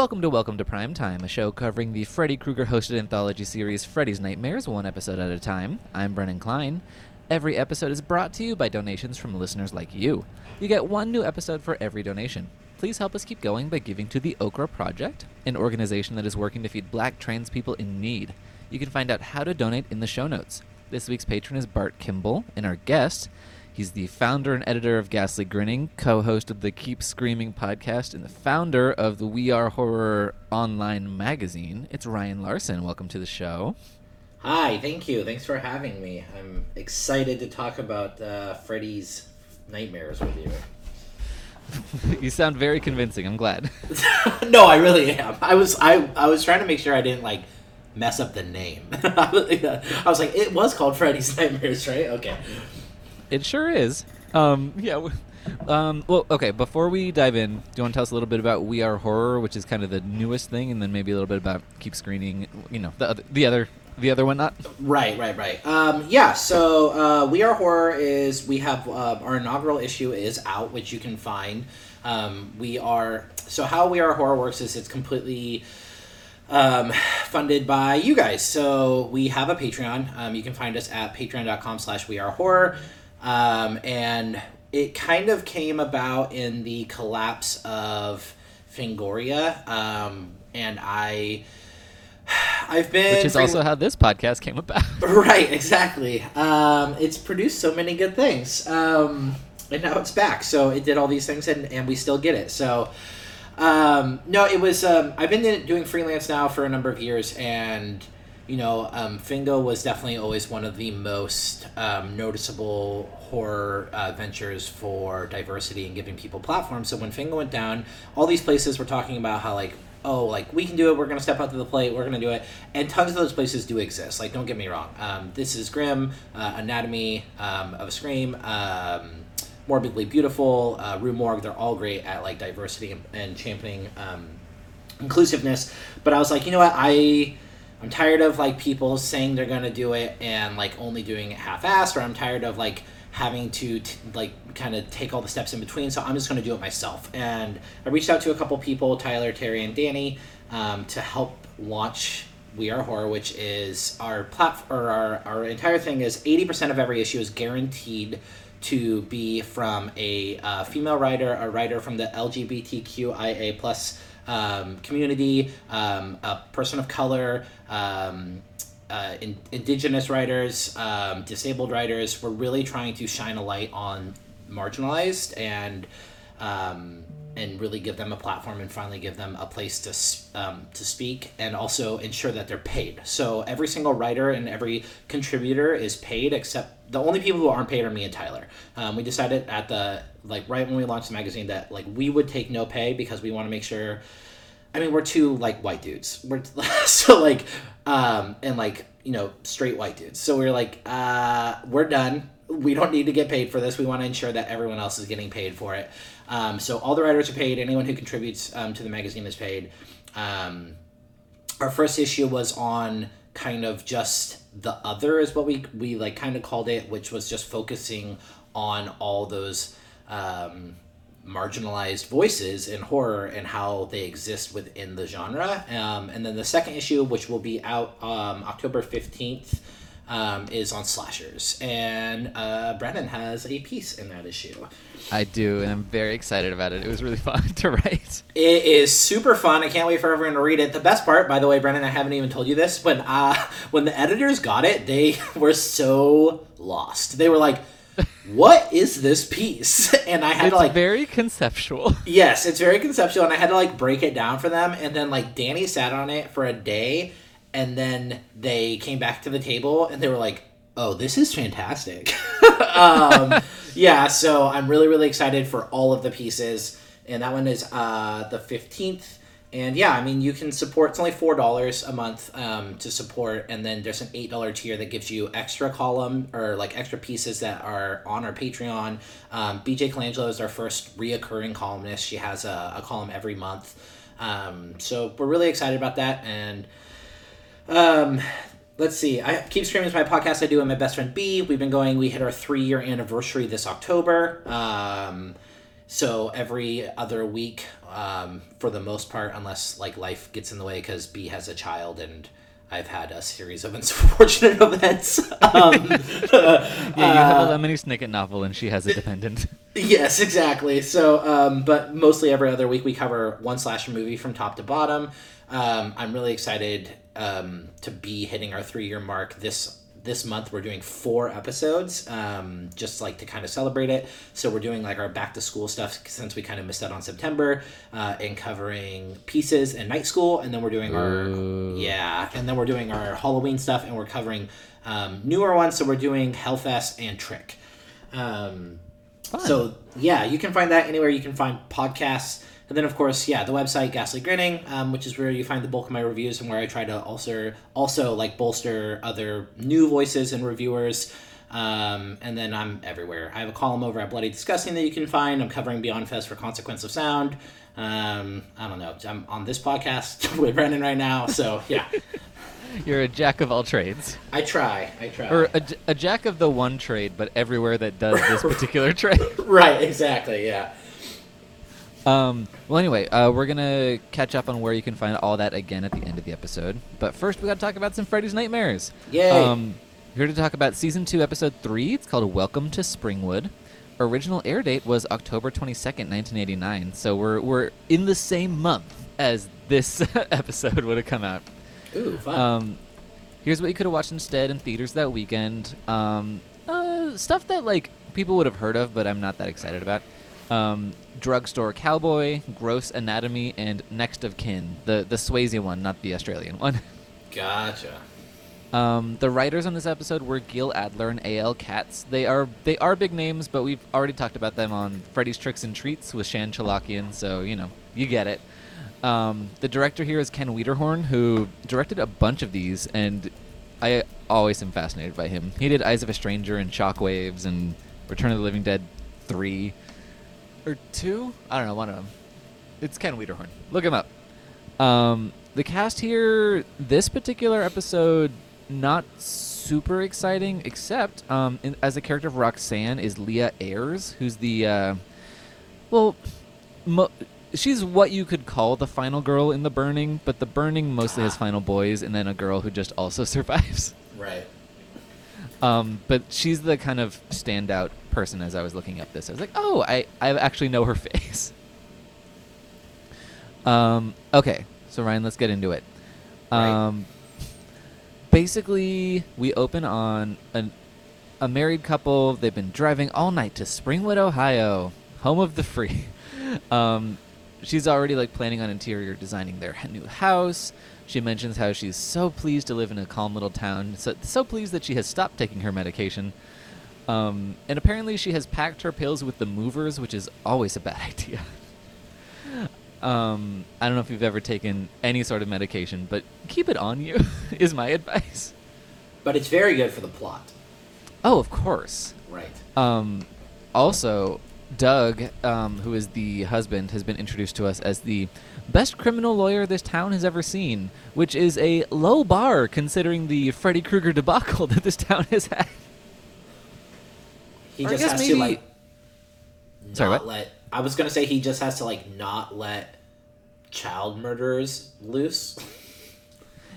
Welcome to Welcome to Prime Time, a show covering the Freddy Krueger hosted anthology series Freddy's Nightmares, one episode at a time. I'm Brennan Klein. Every episode is brought to you by donations from listeners like you. You get one new episode for every donation. Please help us keep going by giving to the Okra Project, an organization that is working to feed black trans people in need. You can find out how to donate in the show notes. This week's patron is Bart Kimball, and our guest, he's the founder and editor of Ghastly Grinning, co host of the Keep Screaming podcast, and the founder of the We Are Horror online magazine. It's Ryan Larson. Welcome to the show. Hi, thank you. Thanks for having me. I'm excited to talk about uh, Freddy's nightmares with you. you sound very convincing. I'm glad. no, I really am. I was I I was trying to make sure I didn't like mess up the name. I was like, it was called Freddy's Nightmares, right? Okay. It sure is. Um, yeah. Um, well, okay. Before we dive in, do you want to tell us a little bit about We Are Horror, which is kind of the newest thing, and then maybe a little bit about Keep Screaming? You know, the other, the other, the other one, not. Right, right, right. Um, yeah. So uh, We Are Horror is we have uh, our inaugural issue is out, which you can find. Um, we are so how We Are Horror works is it's completely um, funded by you guys. So we have a Patreon. Um, you can find us at patreon.com slash we are horror. Um, and it kind of came about in the collapse of Fangoria. Um, and I, I've been. Which is also how this podcast came about. right, exactly. Um, it's produced so many good things. Um, and now it's back. So it did all these things and, and we still get it. So, um, no, it was. Um, I've been doing freelance now for a number of years, and you know, um, Fango was definitely always one of the most um, noticeable horror uh, ventures for diversity and giving people platforms. So when Fango went down, all these places were talking about how like. Oh, like we can do it. We're gonna step up to the plate. We're gonna do it, and tons of those places do exist. Like, don't get me wrong. Um, this is Grim, uh, Anatomy um, of a Scream, um, Morbidly Beautiful, uh, Rue Morgue, they're all great at like diversity and, and championing um, inclusiveness. But I was like, you know what, I I'm tired of like people saying they're gonna do it and like only doing it half-assed, or I'm tired of like having to t- like kind of take all the steps in between. So I'm just gonna do it myself. And I reached out to a couple people, Tyler, Terry, and Danny, um, to help launch we Are Horror, which is our platform, or our, our entire thing is 80% of every issue is guaranteed to be from a uh, female writer, a writer from the LGBTQIA plus um, community, um, a person of color, um, uh, in, indigenous writers, um, disabled writers. We're really trying to shine a light on marginalized and um, and really give them a platform and finally give them a place to um, to speak and also ensure that they're paid. So every single writer and every contributor is paid except the only people who aren't paid are me and Tyler. Um, we decided at the like right when we launched the magazine that like we would take no pay because we want to make sure. I mean, we're two like white dudes. We're so like, um, and like you know straight white dudes. So we're like, uh, we're done. We don't need to get paid for this. We want to ensure that everyone else is getting paid for it. Um, so all the writers are paid. Anyone who contributes um, to the magazine is paid. Um, our first issue was on kind of just the other is what we we like kind of called it, which was just focusing on all those um, marginalized voices in horror and how they exist within the genre. Um, and then the second issue, which will be out um, October fifteenth. Um, is on slashers, and uh, Brennan has a piece in that issue. I do, and I'm very excited about it. It was really fun to write. It is super fun. I can't wait for everyone to read it. The best part, by the way, Brennan, I haven't even told you this, when uh, when the editors got it, they were so lost. They were like, "What is this piece?" And I had it's to like very conceptual. Yes, it's very conceptual, and I had to like break it down for them. And then like Danny sat on it for a day, and then they came back to the table, and they were like, "Oh, this is fantastic." um, yeah, so I'm really really excited for all of the pieces, and that one is uh, the fifteenth. And yeah, I mean, you can support. It's only four dollars a month um, to support, and then there's an eight dollar tier that gives you extra column or like extra pieces that are on our Patreon. Um, BJ Colangelo is our first reoccurring columnist. She has a, a column every month, um, so we're really excited about that. And um, let's see. I Keep Screaming is my podcast I do with my best friend B. We've been going. We hit our three year anniversary this October. Um, so every other week um, for the most part, unless like life gets in the way because B has a child and I've had a series of unfortunate events. Um, yeah, you have a Lemony Snicket novel, and she has a dependent. Yes, exactly. So, um, but mostly every other week we cover one slasher movie from top to bottom. Um, I'm really excited um, to be hitting our three year mark this this month. We're doing four episodes, um, just like to kind of celebrate it. So we're doing like our back to school stuff since we kind of missed out on September, uh, and covering pieces and night school, and then we're doing Ooh. our yeah, and then we're doing our Halloween stuff, and we're covering um, newer ones. So we're doing Hellfest and Trick. Um, so yeah, you can find that anywhere you can find podcasts. And then of course, yeah, the website Ghastly Grinning, um, which is where you find the bulk of my reviews and where I try to also also like bolster other new voices and reviewers. Um, and then I'm everywhere. I have a column over at Bloody Disgusting that you can find. I'm covering Beyond Fest for Consequence of Sound. Um, I don't know. I'm on this podcast with Brennan right now, so yeah, You're a jack of all trades, I try. I try. or a, a jack of the one trade, but everywhere that does this particular trade. right, exactly. Yeah. Um, well, anyway, uh, we're gonna catch up on where you can find all that again at the end of the episode. But first, we gotta talk about some Freddy's Nightmares. Yay. Um, here to talk about season two, episode three. It's called "Welcome to Springwood." Original air date was October twenty second, nineteen eighty nine. So we're we're in the same month as this episode would have come out. Ooh, fun. Um, here's what you could have watched instead in theaters that weekend. Um, uh, stuff that like people would have heard of, but I'm not that excited about. Um, Drugstore Cowboy, Gross Anatomy, and Next of Kin. The the Swayze one, not the Australian one. gotcha. Um, the writers on this episode were Gil Adler and A.L. Katz. They are they are big names, but we've already talked about them on Freddy's Tricks and Treats with Shan Chalakian, so you know you get it. Um, the director here is Ken Wiederhorn, who directed a bunch of these, and I always am fascinated by him. He did Eyes of a Stranger and Shockwaves and Return of the Living Dead three or two. I don't know one of them. It's Ken Wiederhorn. Look him up. Um, the cast here, this particular episode, not super exciting, except um, in, as the character of Roxanne is Leah Ayres, who's the, uh, well, mo- she's what you could call the final girl in the burning, but the burning mostly has Ah. final boys and then a girl who just also survives. Right. Um, but she's the kind of standout person as I was looking up this. I was like, oh, I, I actually know her face. Um, okay, so Ryan, let's get into it. Right. Um, basically, we open on an, a married couple. They've been driving all night to Springwood, Ohio, home of the free. Um, she's already like planning on interior designing their new house. She mentions how she's so pleased to live in a calm little town, so, so pleased that she has stopped taking her medication. Um, and apparently, she has packed her pills with the movers, which is always a bad idea. Um, I don't know if you've ever taken any sort of medication, but keep it on you, is my advice. But it's very good for the plot. Oh, of course. Right. Um, also, Doug, um, who is the husband, has been introduced to us as the best criminal lawyer this town has ever seen, which is a low bar considering the Freddy Krueger debacle that this town has had. He Or just guess has maybe- to like not Sorry, what? let. I was gonna say he just has to like not let child murderers loose.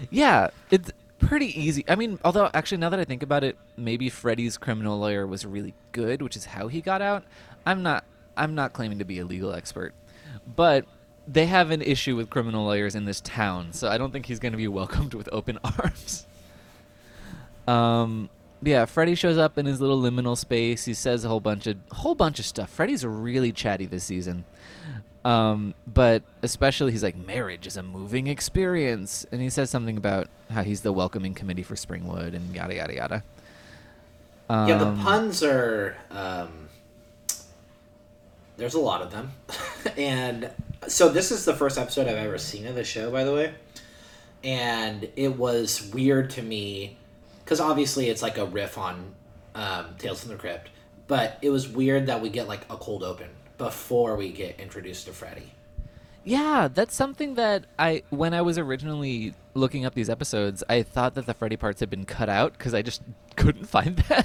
Yeah, it's pretty easy. I mean, although actually now that I think about it, maybe Freddy's criminal lawyer was really good, which is how he got out. I'm not I'm not claiming to be a legal expert, but they have an issue with criminal lawyers in this town, so I don't think he's going to be welcomed with open arms. Um yeah, Freddy shows up in his little liminal space. He says a whole bunch of whole bunch of stuff. Freddy's really chatty this season. Um, but especially he's like marriage is a moving experience, and he says something about how he's the welcoming committee for Springwood and yada yada yada. Um, yeah, the puns are. Um, there's a lot of them, and so this is the first episode I've ever seen of the show, by the way, and it was weird to me because obviously it's like a riff on um, Tales from the Crypt, but it was weird that we get like a cold open before we get introduced to Freddy. Yeah, that's something that I when I was originally looking up these episodes, I thought that the Freddy parts had been cut out because I just couldn't find them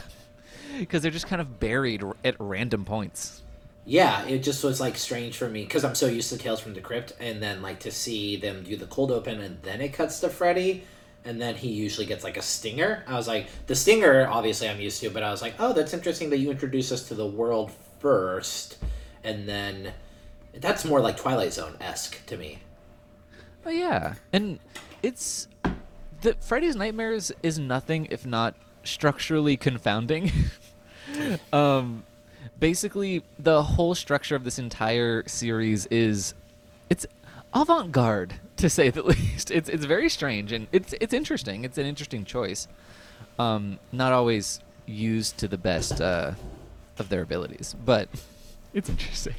because they're just kind of buried at random points. Yeah, it just was like strange for me because I'm so used to Tales from the Crypt, and then like to see them do the cold open, and then it cuts to Freddy, and then he usually gets like a stinger. I was like, the stinger, obviously I'm used to, but I was like, oh, that's interesting that you introduce us to the world first, and then that's more like Twilight Zone esque to me. Oh yeah, and it's the Freddy's Nightmares is nothing if not structurally confounding. um, basically, the whole structure of this entire series is it's avant-garde to say the least. It's it's very strange and it's it's interesting. It's an interesting choice. Um, not always used to the best uh, of their abilities, but it's interesting.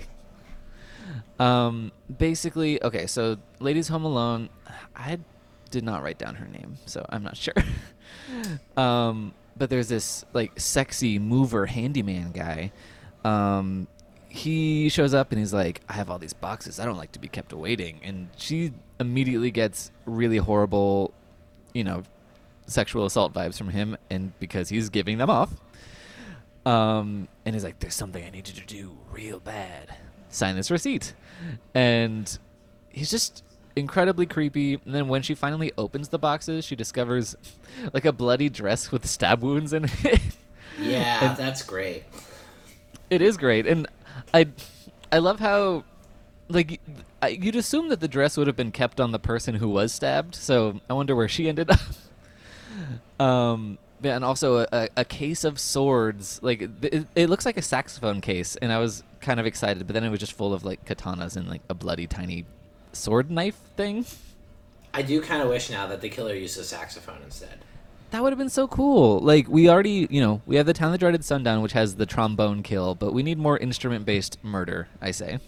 Um, basically, okay, so Ladies Home Alone, I did not write down her name, so I'm not sure. um, but there's this like sexy mover handyman guy. Um, he shows up and he's like, "I have all these boxes. I don't like to be kept waiting." And she immediately gets really horrible, you know, sexual assault vibes from him, and because he's giving them off. Um, and he's like, "There's something I need you to do real bad. Sign this receipt." And he's just incredibly creepy. And then when she finally opens the boxes, she discovers like a bloody dress with stab wounds in it. Yeah, that's great. It is great, and I, I love how, like, I, you'd assume that the dress would have been kept on the person who was stabbed. So I wonder where she ended up. um, yeah, and also a, a, case of swords. Like it, it looks like a saxophone case, and I was kind of excited, but then it was just full of like katanas and like a bloody tiny sword knife thing. I do kind of wish now that the killer used a saxophone instead. That would have been so cool. Like we already, you know, we have the town that dreaded sundown, which has the trombone kill, but we need more instrument-based murder. I say.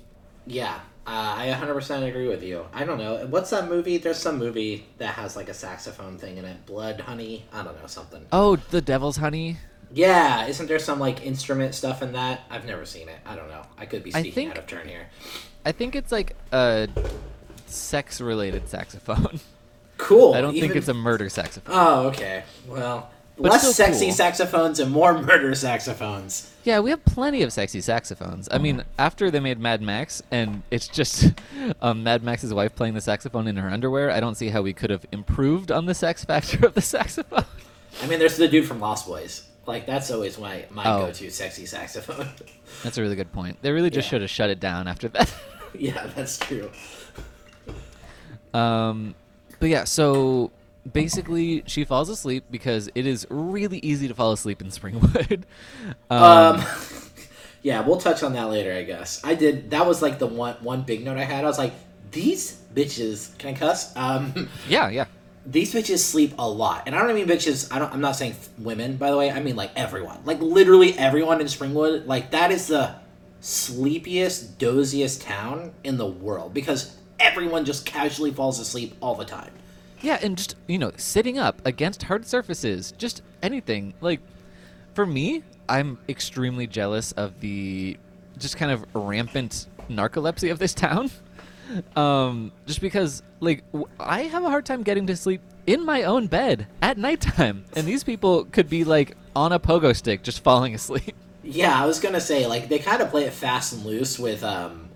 Yeah, uh, I 100% agree with you. I don't know. What's that movie? There's some movie that has like a saxophone thing in it. Blood Honey? I don't know, something. Oh, The Devil's Honey? Yeah, isn't there some like instrument stuff in that? I've never seen it. I don't know. I could be speaking think, out of turn here. I think it's like a sex related saxophone. Cool. I don't Even... think it's a murder saxophone. Oh, okay. Well, but less sexy cool. saxophones and more murder saxophones. Yeah, we have plenty of sexy saxophones. I mean, after they made Mad Max, and it's just um, Mad Max's wife playing the saxophone in her underwear, I don't see how we could have improved on the sex factor of the saxophone. I mean, there's the dude from Lost Boys. Like that's always my my oh. go-to sexy saxophone. That's a really good point. They really just yeah. should have shut it down after that. yeah, that's true. Um, but yeah, so basically she falls asleep because it is really easy to fall asleep in Springwood. um, um yeah, we'll touch on that later, I guess. I did. That was like the one one big note I had. I was like, these bitches. Can I cuss? Um, yeah, yeah. These bitches sleep a lot, and I don't mean bitches. I don't. I'm not saying women, by the way. I mean like everyone, like literally everyone in Springwood. Like that is the sleepiest, doziest town in the world because everyone just casually falls asleep all the time. Yeah, and just, you know, sitting up against hard surfaces, just anything. Like, for me, I'm extremely jealous of the just kind of rampant narcolepsy of this town. Um, just because, like, w- I have a hard time getting to sleep in my own bed at nighttime, and these people could be like on a pogo stick, just falling asleep. Yeah, I was gonna say like they kind of play it fast and loose with um,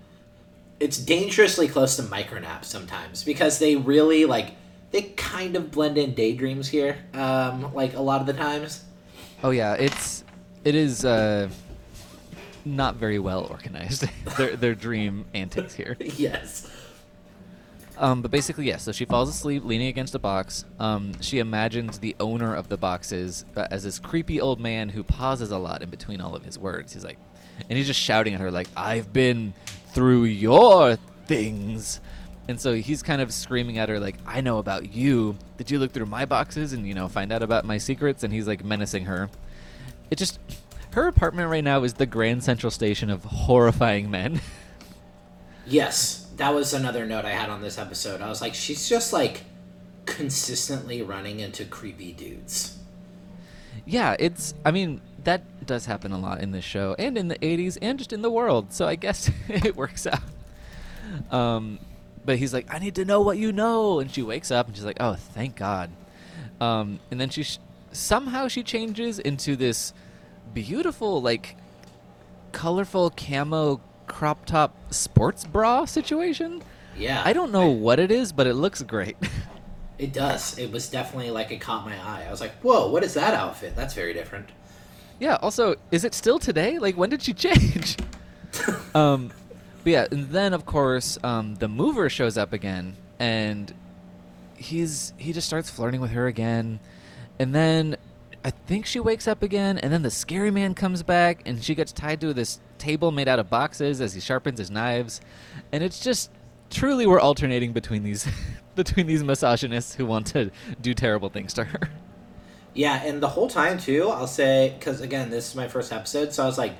it's dangerously close to micronap sometimes because they really like they kind of blend in daydreams here um like a lot of the times. Oh yeah it's it is uh not very well organized. Their their dream antics here. Yes um, but basically, yes. Yeah, so she falls asleep, leaning against a box. Um, she imagines the owner of the boxes uh, as this creepy old man who pauses a lot in between all of his words. He's like, and he's just shouting at her like, "I've been through your things. And so he's kind of screaming at her like, "I know about you. Did you look through my boxes and you know find out about my secrets?" And he's like menacing her. It just her apartment right now is the Grand Central Station of horrifying men. yes, that was another note I had on this episode. I was like, she's just like consistently running into creepy dudes. Yeah, it's. I mean, that does happen a lot in this show and in the 80s and just in the world. So I guess it works out. Um, but he's like, I need to know what you know. And she wakes up and she's like, oh, thank God. Um, and then she sh- somehow she changes into this beautiful, like, colorful camo crop top sports bra situation. Yeah. I don't know what it is, but it looks great. It does. It was definitely like it caught my eye. I was like, "Whoa, what is that outfit? That's very different." yeah. Also, is it still today? Like, when did she change? um, but yeah, and then of course, um, the mover shows up again, and he's he just starts flirting with her again, and then I think she wakes up again, and then the scary man comes back, and she gets tied to this table made out of boxes as he sharpens his knives, and it's just truly we're alternating between these between these misogynists who want to do terrible things to her. Yeah, and the whole time too, I'll say because again, this is my first episode, so I was like,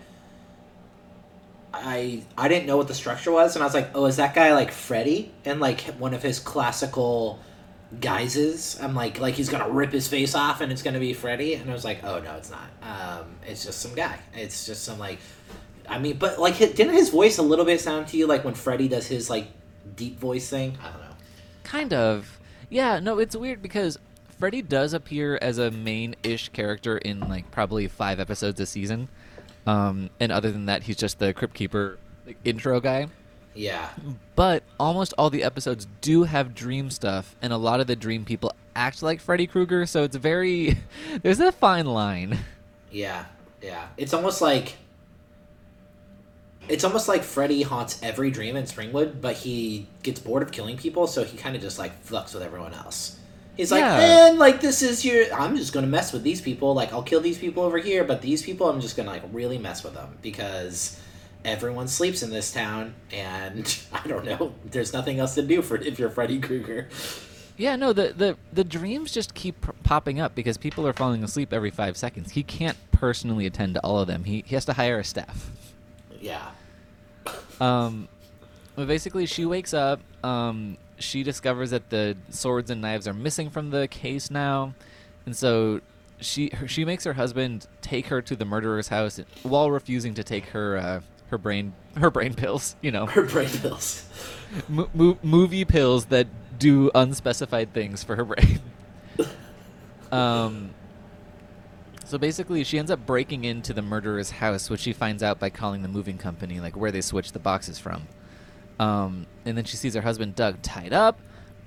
I I didn't know what the structure was, and I was like, oh, is that guy like Freddy and like one of his classical guises? I'm like, like he's gonna rip his face off and it's gonna be Freddy, and I was like, oh no, it's not. Um, it's just some guy. It's just some like, I mean, but like, didn't his voice a little bit sound to you like when Freddy does his like deep voice thing? I don't know. Kind of. Yeah, no, it's weird because Freddy does appear as a main-ish character in like probably five episodes a season. Um, and other than that, he's just the Crypt Keeper like, intro guy. Yeah, But almost all the episodes do have dream stuff, and a lot of the dream people act like Freddy Krueger, so it's very. There's a fine line. Yeah, yeah. It's almost like it's almost like Freddy haunts every dream in Springwood, but he gets bored of killing people, so he kind of just like fucks with everyone else. He's like, Yeah. man, like this is your. I'm just gonna mess with these people. Like I'll kill these people over here, but these people, I'm just gonna like really mess with them because everyone sleeps in this town, and I don't know. There's nothing else to do for if you're Freddy Krueger. Yeah, no, the, the, the dreams just keep p- popping up because people are falling asleep every five seconds. He can't personally attend to all of them, he, he has to hire a staff. Yeah, Um, but basically, she wakes up. Um, she discovers that the swords and knives are missing from the case now, and so she her, she makes her husband take her to the murderer's house while refusing to take her uh, her brain her brain pills. You know, her brain pills. mo- mo- movie pills that do unspecified things for her brain. um. So basically, she ends up breaking into the murderer's house, which she finds out by calling the moving company, like where they switched the boxes from. Um, and then she sees her husband Doug tied up,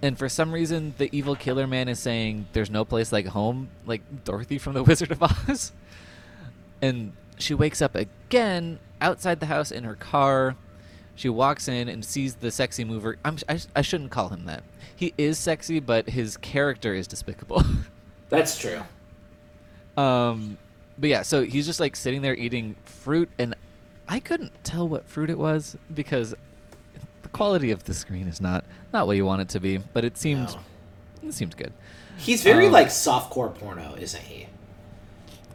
and for some reason, the evil killer man is saying, "There's no place like home," like Dorothy from The Wizard of Oz. And she wakes up again outside the house in her car. She walks in and sees the sexy mover. I'm, I, I shouldn't call him that. He is sexy, but his character is despicable. That's true. um, but yeah, so he's just like sitting there eating fruit, and I couldn't tell what fruit it was because the quality of the screen is not not what you want it to be. But it seemed No. it seemed good. He's very Um, like softcore porno, isn't he?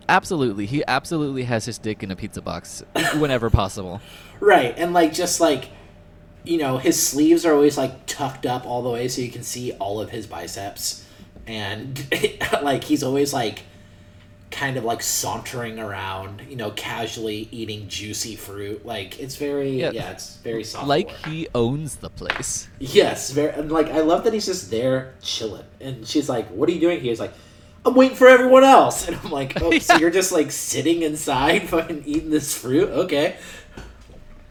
Absolutely, he absolutely has his dick in a pizza box whenever possible. Right, and like just like you know, his sleeves are always like tucked up all the way so you can see all of his biceps. And like he's always like kind of like sauntering around, you know, casually eating juicy fruit. Like it's very Yeah. yeah, it's very soft. Like he owns the place. Yes, very and like I love that he's just there chilling. And she's like, "What are you doing here?" He's like, "I'm waiting for everyone else." And I'm like, "Oh, so you're just like sitting inside, fucking eating this fruit? Okay."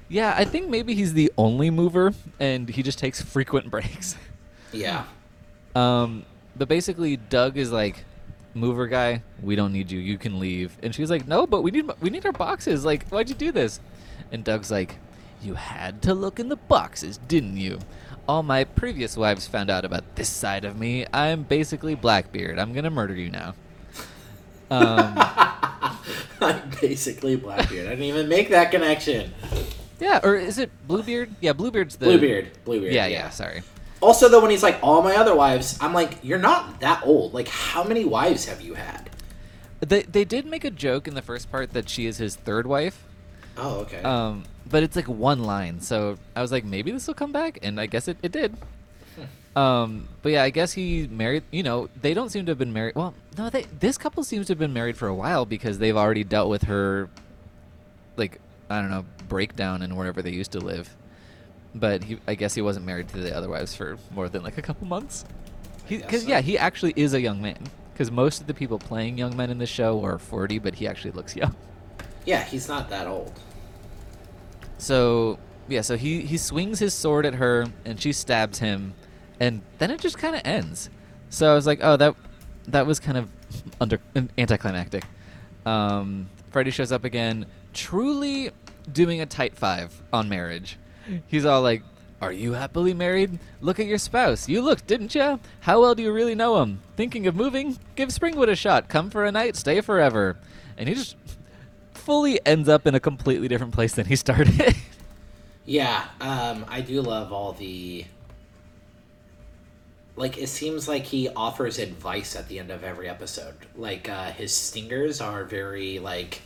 Yeah, I think maybe he's the only mover, and he just takes frequent breaks. Yeah. Um, but basically, Doug is like, "Mover guy, we don't need you. You can leave." And she's like, "No, but we need we need our boxes. Like, why'd you do this?" And Doug's like, "You had to look in the boxes, didn't you? All my previous wives found out about this side of me. I'm basically Blackbeard. I'm gonna murder you now." Um, I'm basically Blackbeard. I didn't even make that connection. yeah, or is it Bluebeard? Yeah, Bluebeard's the Bluebeard. Bluebeard. Yeah, yeah. Sorry. Also, though, when he's like, all my other wives, I'm like, you're not that old. Like, how many wives have you had? They they did make a joke in the first part that she is his third wife. Oh, okay. Um, but it's like one line, so I was like, maybe this will come back, and I guess it, it did. Um, but yeah, I guess he married. You know, they don't seem to have been married. Well, no, they this couple seems to have been married for a while because they've already dealt with her, like I don't know, breakdown in wherever they used to live. But he, I guess he wasn't married to the other wives for more than like a couple months. Because so. yeah, he actually is a young man. Because most of the people playing young men in the show are forty, but he actually looks young. yeah, he's not that old. So yeah, so he he swings his sword at her and she stabs him, and then it just kind of ends. So I was like, oh, that that was kind of under anticlimactic. Um, Freddy shows up again, truly doing a tight five on marriage. He's all like, "Are you happily married? Look at your spouse. You looked, didn't you? How well do you really know him? Thinking of moving? Give Springwood a shot. Come for a night, stay forever." And he just fully ends up in a completely different place than he started. Yeah, um, I do love all the. Like, it seems like he offers advice at the end of every episode. Like, uh, his stingers are very, like,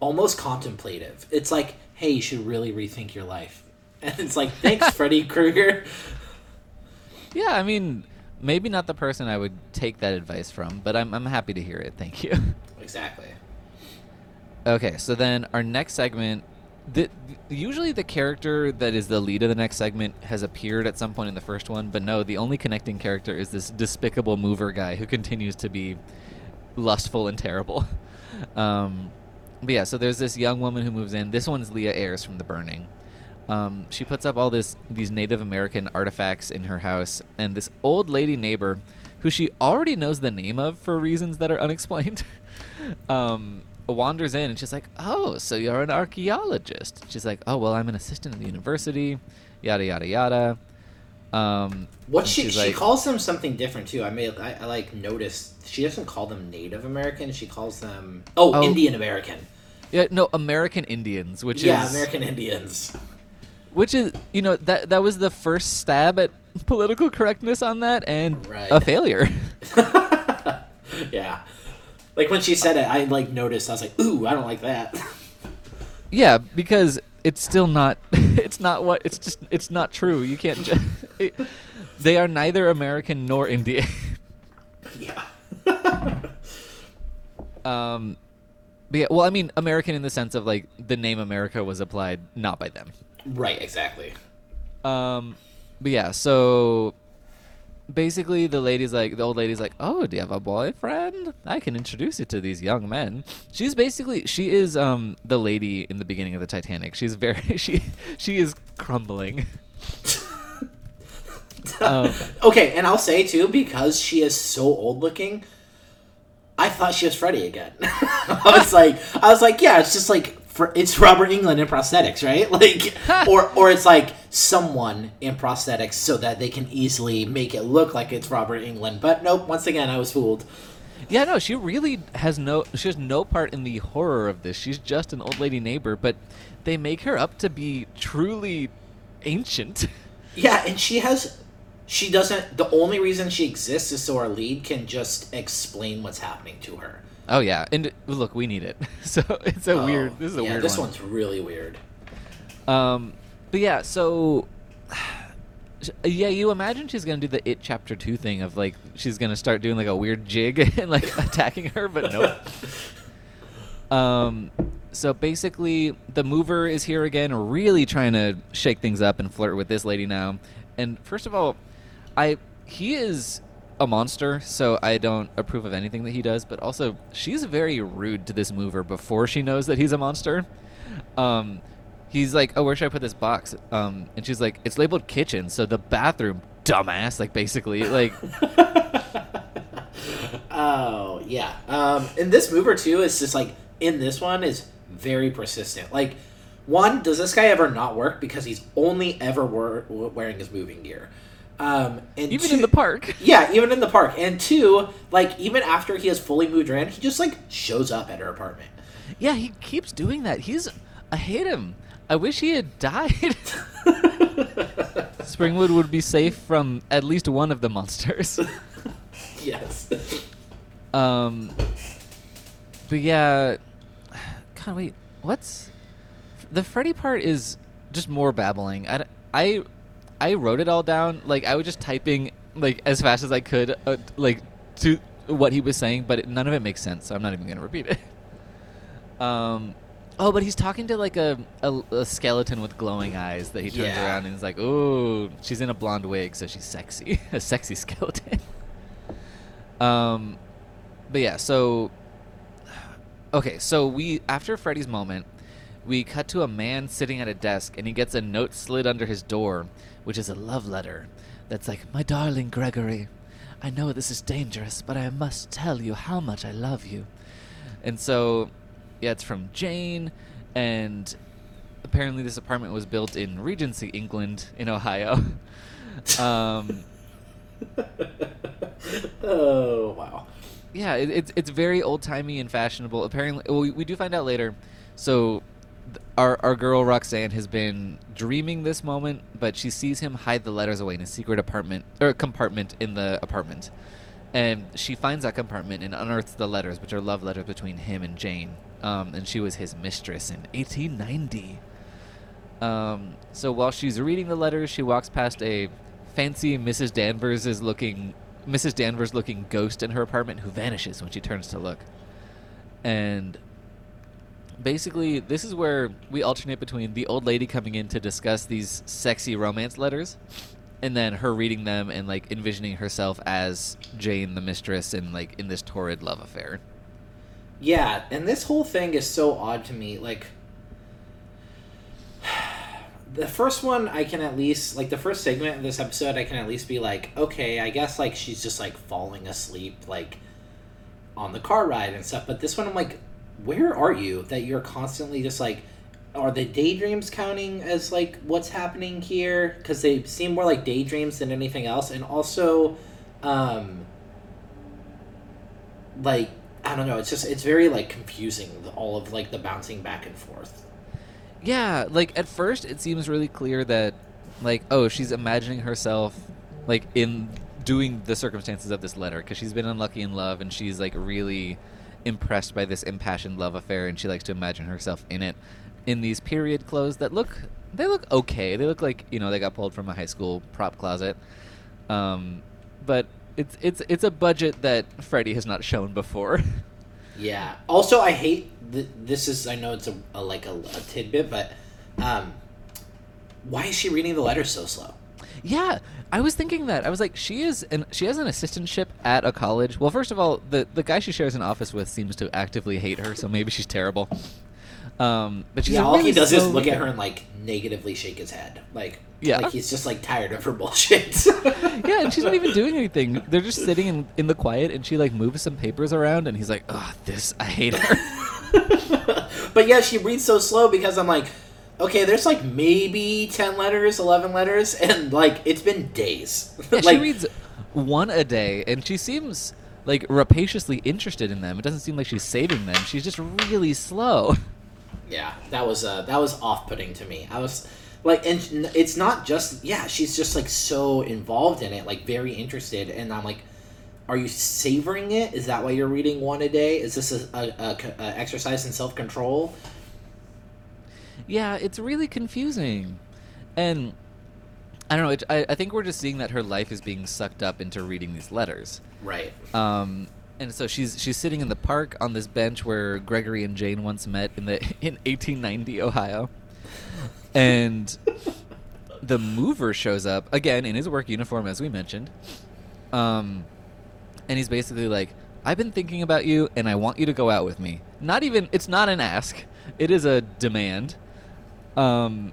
almost contemplative. It's like, hey, you should really rethink your life. And it's like, thanks, Freddy Krueger. yeah, I mean, maybe not the person I would take that advice from, but I'm, I'm happy to hear it. Thank you. Exactly. Okay, so then our next segment. The, usually the character that is the lead of the next segment has appeared at some point in the first one, but no, the only connecting character is this despicable mover guy who continues to be lustful and terrible. Um, but yeah, so there's this young woman who moves in. This one's Leah Ayres from The Burning. Um, she puts up all this these Native American artifacts in her house, and this old lady neighbor, who she already knows the name of for reasons that are unexplained, um, wanders in and she's like, "Oh, so you're an archaeologist?" She's like, "Oh, well, I'm an assistant at the university." Yada yada yada. Um, What she she like- calls them something different too. I may I, I like noticed she doesn't call them Native American. She calls them oh, Oh. Indian American. Yeah, no, American Indians, which yeah, is American Indians. which is you know that that was the first stab at political correctness on that and Right. a failure. yeah. Like when she said it, I like noticed. I was like, "Ooh, I don't like that." yeah, because it's still not it's not what it's just it's not true. You can't it, they are neither American nor Indian. yeah. um but yeah, well, I mean American in the sense of like the name America was applied not by them. right. Exactly. Um, but yeah, so basically the lady's like, the old lady's like, oh, do you have a boyfriend? I can introduce you to these young men. She's basically, she is um the lady in the beginning of the Titanic. She's very, she she is crumbling. um, Okay, and I'll say too because she is so old looking. I thought she was Freddy again. I was like, I was like, yeah, it's just like for, it's Robert Englund in prosthetics, right? Like, or or it's like someone in prosthetics so that they can easily make it look like it's Robert Englund. But nope, once again, I was fooled. Yeah, no, she really has no, she has no part in the horror of this. She's just an old lady neighbor, but they make her up to be truly ancient. Yeah, and she has. She doesn't. The only reason she exists is so our lead can just explain what's happening to her. Oh yeah, and look, we need it. So it's a Oh, weird. This is a yeah, weird This one. one's really weird. Um, but yeah, so yeah, you imagine she's gonna do the It Chapter Two thing of like she's gonna start doing like a weird jig and like attacking her, but nope. um, so basically, the mover is here again, really trying to shake things up and flirt with this lady now. And first of all, I he is a monster, so I don't approve of anything that he does. But also, she's very rude to this mover before she knows that he's a monster. Um, he's like, "Oh, where should I put this box?" Um, and she's like, "It's labeled kitchen, so the bathroom." Dumbass, like basically, like Oh yeah. Um, and this mover too is just like in this one is very persistent. Like, one, does this guy ever not work because he's only ever wor- wearing his moving gear? Um, and even two- in the park. Yeah, even in the park. And two, like even after he has fully moved in, he just like shows up at her apartment. Yeah, he keeps doing that. He's, I hate him. I wish he had died. Springwood would be safe from at least one of the monsters. yes. Um, but yeah, God, wait, what's the Freddy part is just more babbling. I, I, I wrote it all down. Like I was just typing like as fast as I could, uh, like to what he was saying, but it, none of it makes sense. So I'm not even gonna repeat it. Um, oh, but he's talking to like a, a, a skeleton with glowing eyes that he turns Yeah. around and is like, "Ooh, she's in a blonde wig, so she's sexy, a sexy skeleton." um, but yeah, so okay, so we after Freddy's moment, we cut to a man sitting at a desk, and he gets a note slid under his door, which is a love letter. That's like, my darling Gregory, I know this is dangerous, but I must tell you how much I love you. And so, yeah, it's from Jane, and apparently this apartment was built in Regency, England, in Ohio. um, oh wow. yeah, it, it's it's very old timey and fashionable. Apparently, well, we, we do find out later. So, th- our our girl Roxanne has been dreaming this moment, but she sees him hide the letters away in a secret apartment or compartment in the apartment, and she finds that compartment and unearths the letters, which are love letters between him and Jane. Um, and she was his mistress in 1890. Um, so while she's reading the letters, she walks past a fancy Mrs. Danvers is looking Mrs. Danvers looking ghost in her apartment who vanishes when she turns to look. And basically this is where we alternate between the old lady coming in to discuss these sexy romance letters and then her reading them and like envisioning herself as Jane the mistress and like in this torrid love affair. Yeah, and this whole thing is so odd to me. Like, the first one, I can at least, like, the first segment of this episode, I can at least be like, okay, I guess, like, she's just, like, falling asleep, like, on the car ride and stuff. But this one, I'm like, where are you that you're constantly just, like, are the daydreams counting as, like, what's happening here? Because they seem more like daydreams than anything else. And also, um, like I don't know. It's just it's very like confusing. All of like the bouncing back and forth. Yeah, like at first it seems really clear that like oh, she's imagining herself like in doing the circumstances of this letter because she's been unlucky in love and she's like really impressed by this impassioned love affair and she likes to imagine herself in it in these period clothes that look they look okay. They look like, you know, they got pulled from a high school prop closet. Um but it's it's it's a budget that Freddy has not shown before. Yeah. Also, I hate th- this. Is I know it's a, a like a, a tidbit, but um, why is she reading the letters so slow? Yeah, I was thinking that. I was like, she is, and she has an assistantship at a college. Well, first of all, the the guy she shares an office with seems to actively hate her, so maybe she's terrible. Um, but she's yeah, all really he does is look at her and like negatively shake his head, like Yeah. like he's just like tired of her bullshit. and she's not even doing anything. They're just sitting in, in the quiet, and she like moves some papers around, and he's like, "Ugh, this I hate her." but yeah, she reads so slow because I'm like, okay, there's like maybe ten letters, eleven letters, and like it's been days. yeah, like, she reads one a day, and she seems like rapaciously interested in them. It doesn't seem like she's saving them. She's just really slow. Yeah, that was uh, that was off putting to me. I was like, and it's not just yeah, she's just like so involved in it, like very interested, and I'm like, are you savoring it? Is that why you're reading one a day? Is this a a exercise in self control? Yeah, it's really confusing. And I don't know, it, I, I think we're just seeing that her life is being sucked up into reading these letters. Right. Um, and so she's she's sitting in the park on this bench where Gregory and Jane once met in the in 1890 Ohio. And the mover shows up again in his work uniform as we mentioned. Um, and he's basically like, "I've been thinking about you and I want you to go out with me." Not even it's not an ask. It is a demand. Um,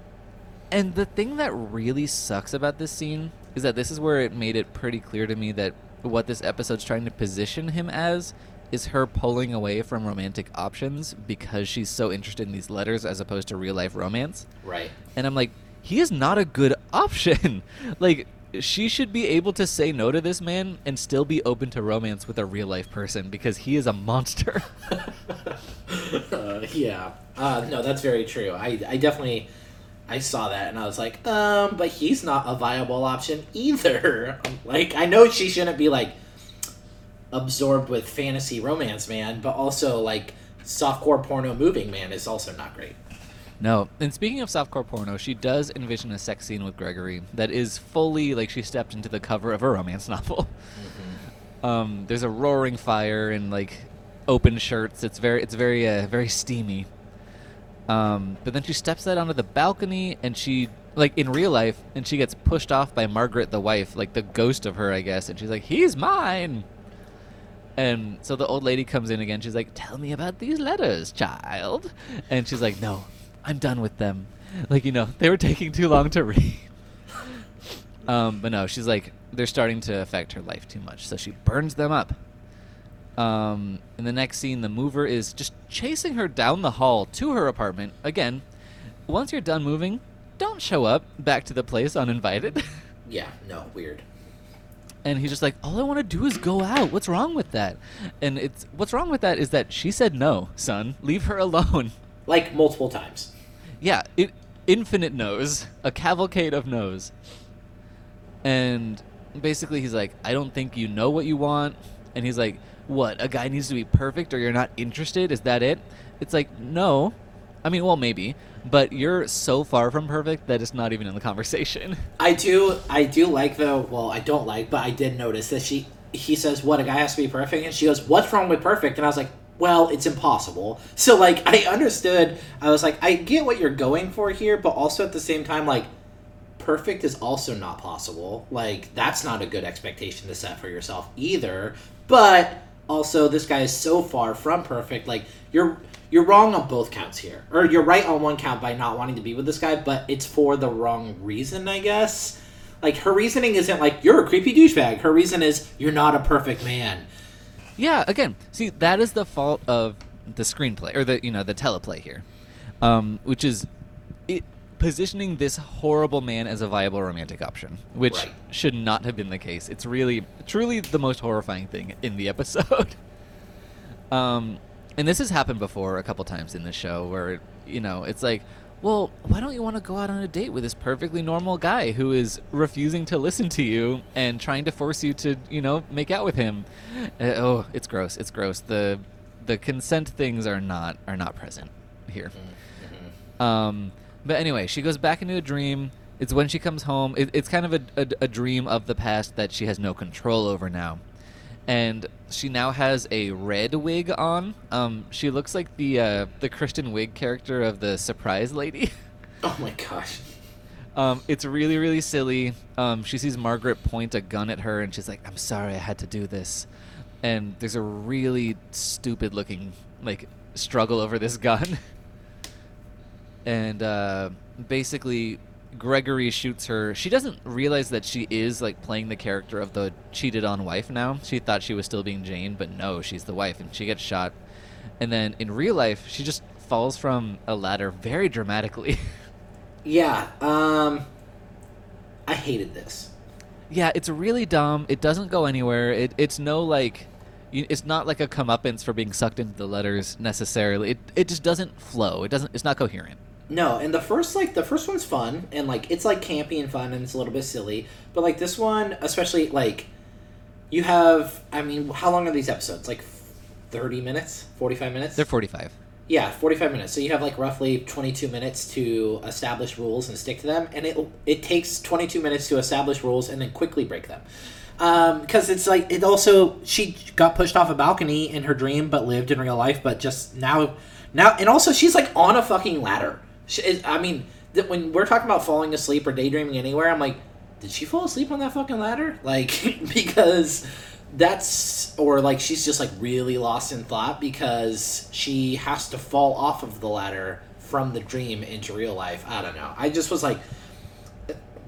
and the thing that really sucks about this scene is that this is where it made it pretty clear to me that what this episode's trying to position him as is her pulling away from romantic options because she's so interested in these letters as opposed to real life romance. Right. And I'm like, he is not a good option. like, she should be able to say no to this man and still be open to romance with a real life person because he is a monster. uh, yeah. Uh, no, that's very true. I, I definitely I saw that and I was like, um, but he's not a viable option either. like I know she shouldn't be like absorbed with fantasy romance man, but also like softcore porno moving man is also not great. No. And speaking of softcore porno, she does envision a sex scene with Gregory that is fully like she stepped into the cover of a romance novel. Um, there's a roaring fire and like open shirts. It's very it's very uh, very steamy. Um, but then she steps out onto the balcony and she like in real life and she gets pushed off by Margaret the wife, like the ghost of her, I guess, and she's like, "He's mine." And so the old lady comes in again. She's like, "Tell me about these letters, child." And she's like, "No, I'm done with them. Like you know, they were taking too long to read. um, but no, she's like they're starting to affect her life too much, so she burns them up. Um, in the next scene, the mover is just chasing her down the hall to her apartment. Again, once you're done moving, don't show up back to the place uninvited. Yeah, no, weird. And he's just like, all I want to do is go out. What's wrong with that? And it's what's wrong with that is that she said no, son. Leave her alone. Like multiple times. Yeah, it, infinite no's, a cavalcade of no's. And basically, he's like, I don't think you know what you want. And he's like, What? A guy needs to be perfect or you're not interested? Is that it? It's like, No. I mean, well, maybe. But you're so far from perfect that it's not even in the conversation. I do, I do like though. Well, I don't like, but I did notice that she. He says, "What a guy has to be perfect," and she goes, "What's wrong with perfect?" And I was like, "Well, it's impossible." So like, I understood. I was like, I get what you're going for here, but also at the same time, like, perfect is also not possible. Like, that's not a good expectation to set for yourself either. But also, this guy is so far from perfect. Like, you're you're wrong on both counts here, or you're right on one count by not wanting to be with this guy, but it's for the wrong reason, I guess. Like her reasoning isn't like you're a creepy douchebag. Her reason is you're not a perfect man. Yeah, again, see that is the fault of the screenplay or the you know the teleplay here, um, which is it positioning this horrible man as a viable romantic option, which Right. should not have been the case. It's really truly the most horrifying thing in the episode. um, and this has happened before a couple times in the show where you know it's like. Well, why don't you want to go out on a date with this perfectly normal guy who is refusing to listen to you and trying to force you to, you know, make out with him? Uh, oh, it's gross. It's gross. The the consent things are not are not present here. Um, but anyway, she goes back into a dream. It's when she comes home. It, it's kind of a, a, a dream of the past that she has no control over now. And she now has a red wig on. Um, she looks like the uh, the Kristen Wiig character of the Surprise Lady. Oh my gosh. Um, it's really, really silly. Um, she sees Margaret point a gun at her, and she's like, "I'm sorry, I had to do this." And there's a really stupid-looking like struggle over this gun. and uh, basically, Gregory shoots her. She doesn't realize that she is like playing the character of the cheated-on wife. Now she thought she was still being Jane, but no, she's the wife, and she gets shot. And then in real life, she just falls from a ladder very dramatically. Yeah. Um. I hated this. Yeah, it's really dumb. It doesn't go anywhere. It, it's no like, it's not like a comeuppance for being sucked into the letters necessarily. It it just doesn't flow. It doesn't. It's not coherent. No, and the first like the first one's fun and like it's like campy and fun and it's a little bit silly, but like this one, especially like you have. I mean, how long are these episodes? Like thirty minutes, forty five minutes. They're forty five. Yeah, 45 minutes. So you have like roughly 22 minutes to establish rules and stick to them, and it it takes 22 minutes to establish rules and then quickly break them. Um, because it's like it also she got pushed off a balcony in her dream, but lived in real life. But just now, now, and also she's like on a fucking ladder. She, I mean, th- when we're talking about falling asleep or daydreaming anywhere, I'm like, did she fall asleep on that fucking ladder? Like because that's or like she's just like really lost in thought because she has to fall off of the ladder from the dream into real life. I don't know. I just was like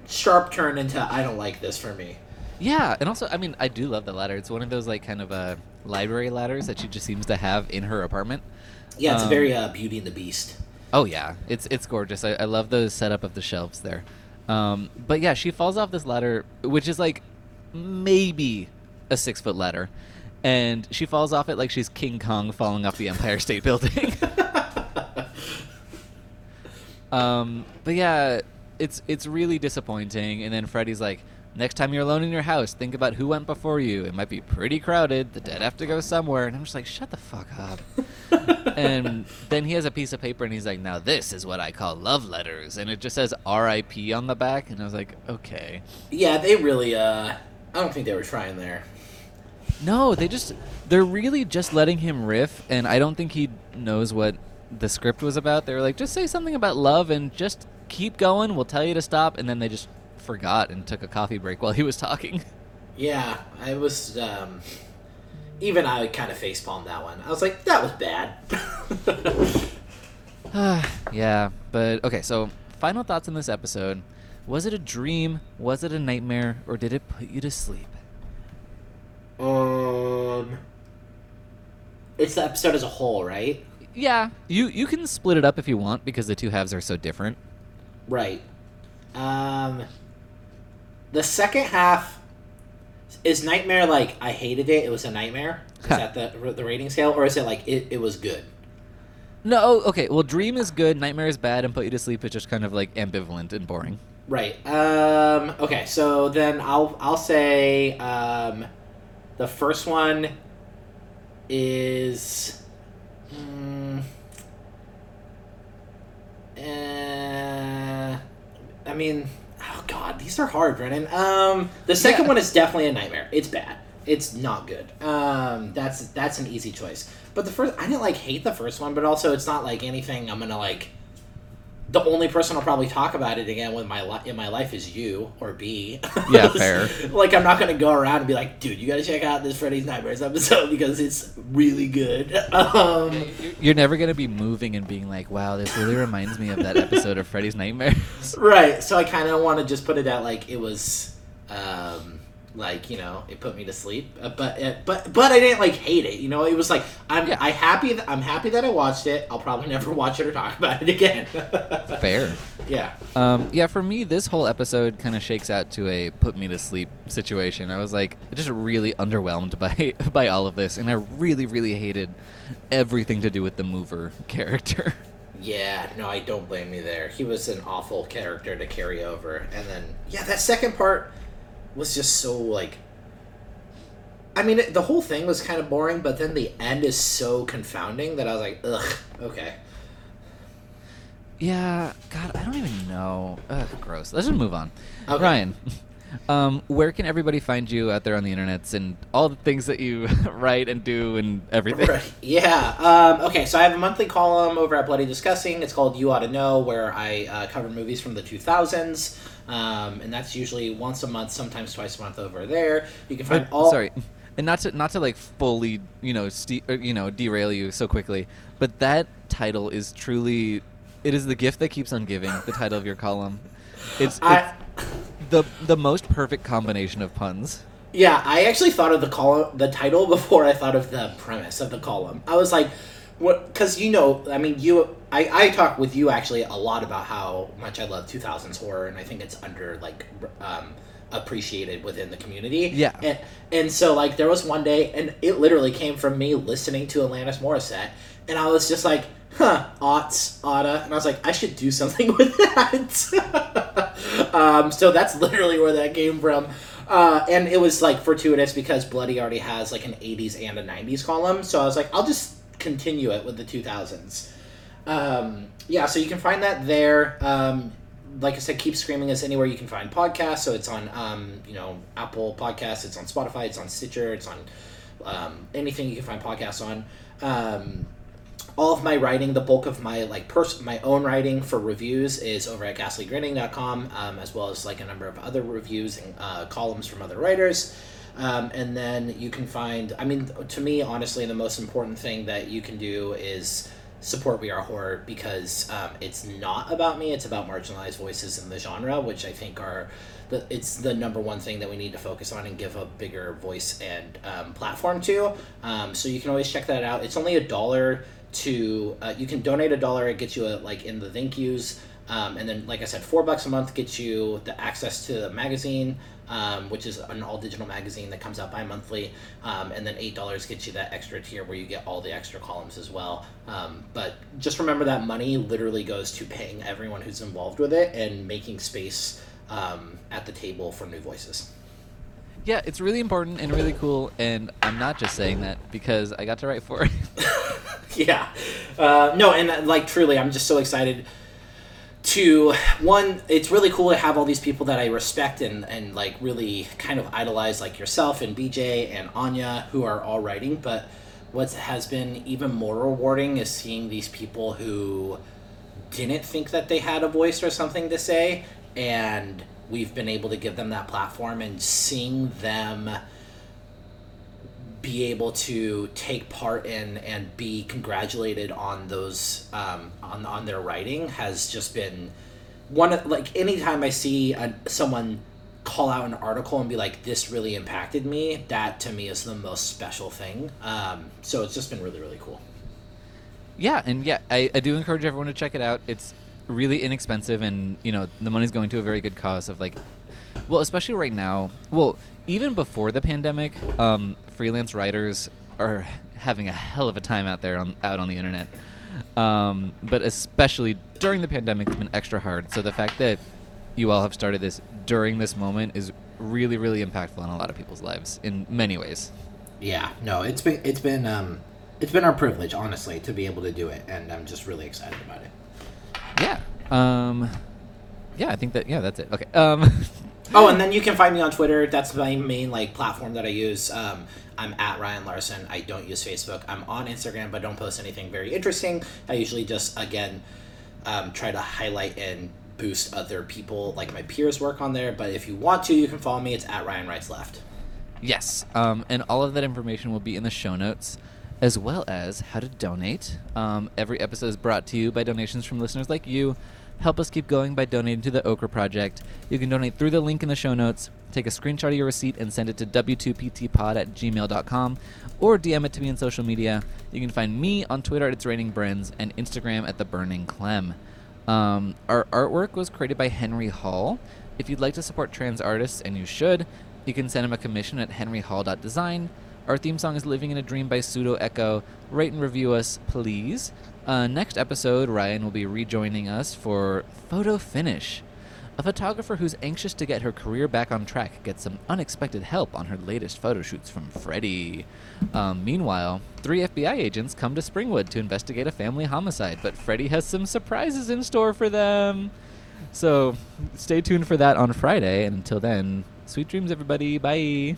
sharp turn into I don't like this for me. Yeah, and also, I mean, I do love the ladder. It's one of those like kind of uh, library ladders that she just seems to have in her apartment. Yeah, it's Um, very uh, Beauty and the Beast. Oh yeah, it's it's gorgeous. I, I love the setup of the shelves there. Um, but yeah, she falls off this ladder, which is like maybe a six foot ladder, and she falls off it like she's King Kong falling off the Empire State Building. um, but yeah, it's it's really disappointing. And then Freddy's like, "Next time you're alone in your house, think about who went before you. It might be pretty crowded. The dead have to go somewhere." And I'm just like, "Shut the fuck up." and then he has a piece of paper and he's like, "Now this is what I call love letters," and it just says R.I.P. on the back, and I was like, "Okay." Yeah, they really. uh I don't think they were trying there. No, they just they're really just letting him riff, and I don't think he knows what the script was about. They were like, "Just say something about love and just keep going. We'll tell you to stop," and then they just forgot and took a coffee break while he was talking. Yeah, I was. um Even I kind of facepalmed that one. I was like, that was bad. yeah, but okay. So, final thoughts on this episode: Was it a dream? Was it a nightmare? Or did it put you to sleep? Um, it's the episode as a whole, right? Yeah, you you can split it up if you want because the two halves are so different. Right. Um, the second half is nightmare. Like I hated it. It was a nightmare. Is that the the rating scale, or is it like it, it was good? No, okay. Well, dream is good, nightmare is bad, and put you to sleep is just kind of like ambivalent and boring. Right. Um, okay. So then I'll I'll say um, the first one is. Mm, eh, I mean, oh god, these are hard, Brennan. Um, the second Yeah. one is definitely a nightmare. It's bad. It's not good. Um, that's that's an easy choice. But the first, I didn't like hate the first one, but also it's not like anything I'm gonna like. The only person I'll probably talk about it again with my li- in my life is you or B. Yeah, fair. like I'm not gonna go around and be like, dude, you gotta check out this Freddy's Nightmares episode because it's really good. Um, You're never gonna be moving and being like, "Wow, this really reminds me of that episode of Freddy's Nightmares." right. So I kind of want to just put it out like it was, um, like you know, it put me to sleep. Uh, but uh, but but I didn't like hate it. You know, it was like I'm Yeah. I happy that I'm happy that I watched it. I'll probably never watch it or talk about it again. Fair. Yeah. Um, yeah, for me, this whole episode kind of shakes out to a put me to sleep situation. I was like just really underwhelmed by by all of this, and I really, really hated everything to do with the mover character. Yeah, no, I don't blame you there. He was an awful character to carry over. And then, yeah, that second part was just so, like. I mean, it, the whole thing was kind of boring, but then the end is so confounding that I was like, ugh, okay. Yeah, God, I don't even know. Ugh, gross. Let's just move on. Okay. Ryan, um, where can everybody find you out there on the internets and all the things that you write and do and everything? Right. Yeah. Um, okay, so I have a monthly column over at Bloody Disgusting. It's called You Ought to Know, where I uh, cover movies from the 2000s. Um, and that's usually once a month, sometimes twice a month over there. You can find But, all. sorry, and not to not to like fully you know ste- or, you know derail you so quickly, but that title is truly it is the gift that keeps on giving. The title of your column, it's, I, it's the the most perfect combination of puns. Yeah, I actually thought of the column, the title before I thought of the premise of the column. I was like, what? Because you know, I mean, you, I, I talk with you actually a lot about how much I love 2000s horror, and I think it's under like um, appreciated within the community. Yeah. and and so like there was one day, and it literally came from me listening to Alanis Morissette, and I was just like. Huh, aughts, Otta, and I was like, I should do something with that. um, so that's literally where that came from. Uh, and it was like fortuitous because Bloody already has like an 80s and a 90s column. So I was like, I'll just continue it with the 2000s. Um, yeah, so you can find that there. Um, like I said, Keep Screaming is anywhere you can find podcasts. So it's on, um, you know, Apple Podcasts, it's on Spotify, it's on Stitcher, it's on um, anything you can find podcasts on. Um, all of my writing, the bulk of my like pers- my own writing for reviews is over at ghastlygrinning.com, um, as well as like a number of other reviews and uh, columns from other writers. Um, and then you can find, I mean, to me, honestly, the most important thing that you can do is support We Are Horror because um, it's not about me, it's about marginalized voices in the genre, which I think are the, it's the number one thing that we need to focus on and give a bigger voice and um, platform to. Um, so you can always check that out. It's only a dollar to uh, you can donate a dollar it gets you a, like in the thank yous um, and then like i said four bucks a month gets you the access to the magazine um, which is an all digital magazine that comes out bi-monthly um, and then eight dollars gets you that extra tier where you get all the extra columns as well. Um, but just remember that money literally goes to paying everyone who's involved with it and making space um, at the table for new voices. Yeah, it's really important and really cool, and I'm not just saying that because I got to write for it. yeah. Uh, no and uh, like truly i'm just so excited to one it's really cool to have all these people that i respect and and like really kind of idolize like yourself and bj and anya who are all writing. But what has been even more rewarding is seeing these people who didn't think that they had a voice or something to say and we've been able to give them that platform and seeing them be able to take part in and be congratulated on those um, on on their writing has just been one of like anytime I see a, someone call out an article and be like this really impacted me that to me is the most special thing um, so it's just been really really cool Yeah, and yeah, I, I do encourage everyone to check it out. It's really inexpensive, and you know the money's going to a very good cause of like, well, especially right now. Well, even before the pandemic, um, freelance writers are having a hell of a time out there on out on the internet. Um, but especially during the pandemic, it's been extra hard. So the fact that you all have started this during this moment is really, really impactful in a lot of people's lives in many ways. yeah no it's been it's been um, it's been our privilege honestly to be able to do it and I'm just really excited about it Yeah. Um, yeah, I think that. Yeah, that's it. Okay. Um, Oh, and then you can find me on Twitter. That's my main like platform that I use. Um, I'm at Ryan Larson. I don't use Facebook. I'm on Instagram, but don't post anything very interesting. I usually just again um, try to highlight and boost other people, like my peers, work on there. But if you want to, you can follow me. It's at Ryan Writes Left. Yes, um, and all of that information will be in the show notes, as well as how to donate. Um, every episode is brought to you by donations from listeners like you. Help us keep going by donating to the Okra Project. You can donate through the link in the show notes. Take a screenshot of your receipt and send it to w2ptpod at gmail.com or DM it to me on social media. You can find me on Twitter at It's Raining Brins and Instagram at The Burning Clem. Um, our artwork was created by Henry Hall. If you'd like to support trans artists, and you should, you can send him a commission at henryhall.design. Our theme song is Living in a Dream by Pseudo Echo. Rate and review us, please. Uh, next episode, Ryan will be rejoining us for Photo Finish. A photographer who's anxious to get her career back on track gets some unexpected help on her latest photo shoots from Freddy. Um, meanwhile, three FBI agents come to Springwood to investigate a family homicide, but Freddy has some surprises in store for them. So stay tuned for that on Friday, and until then, sweet dreams, everybody. Bye.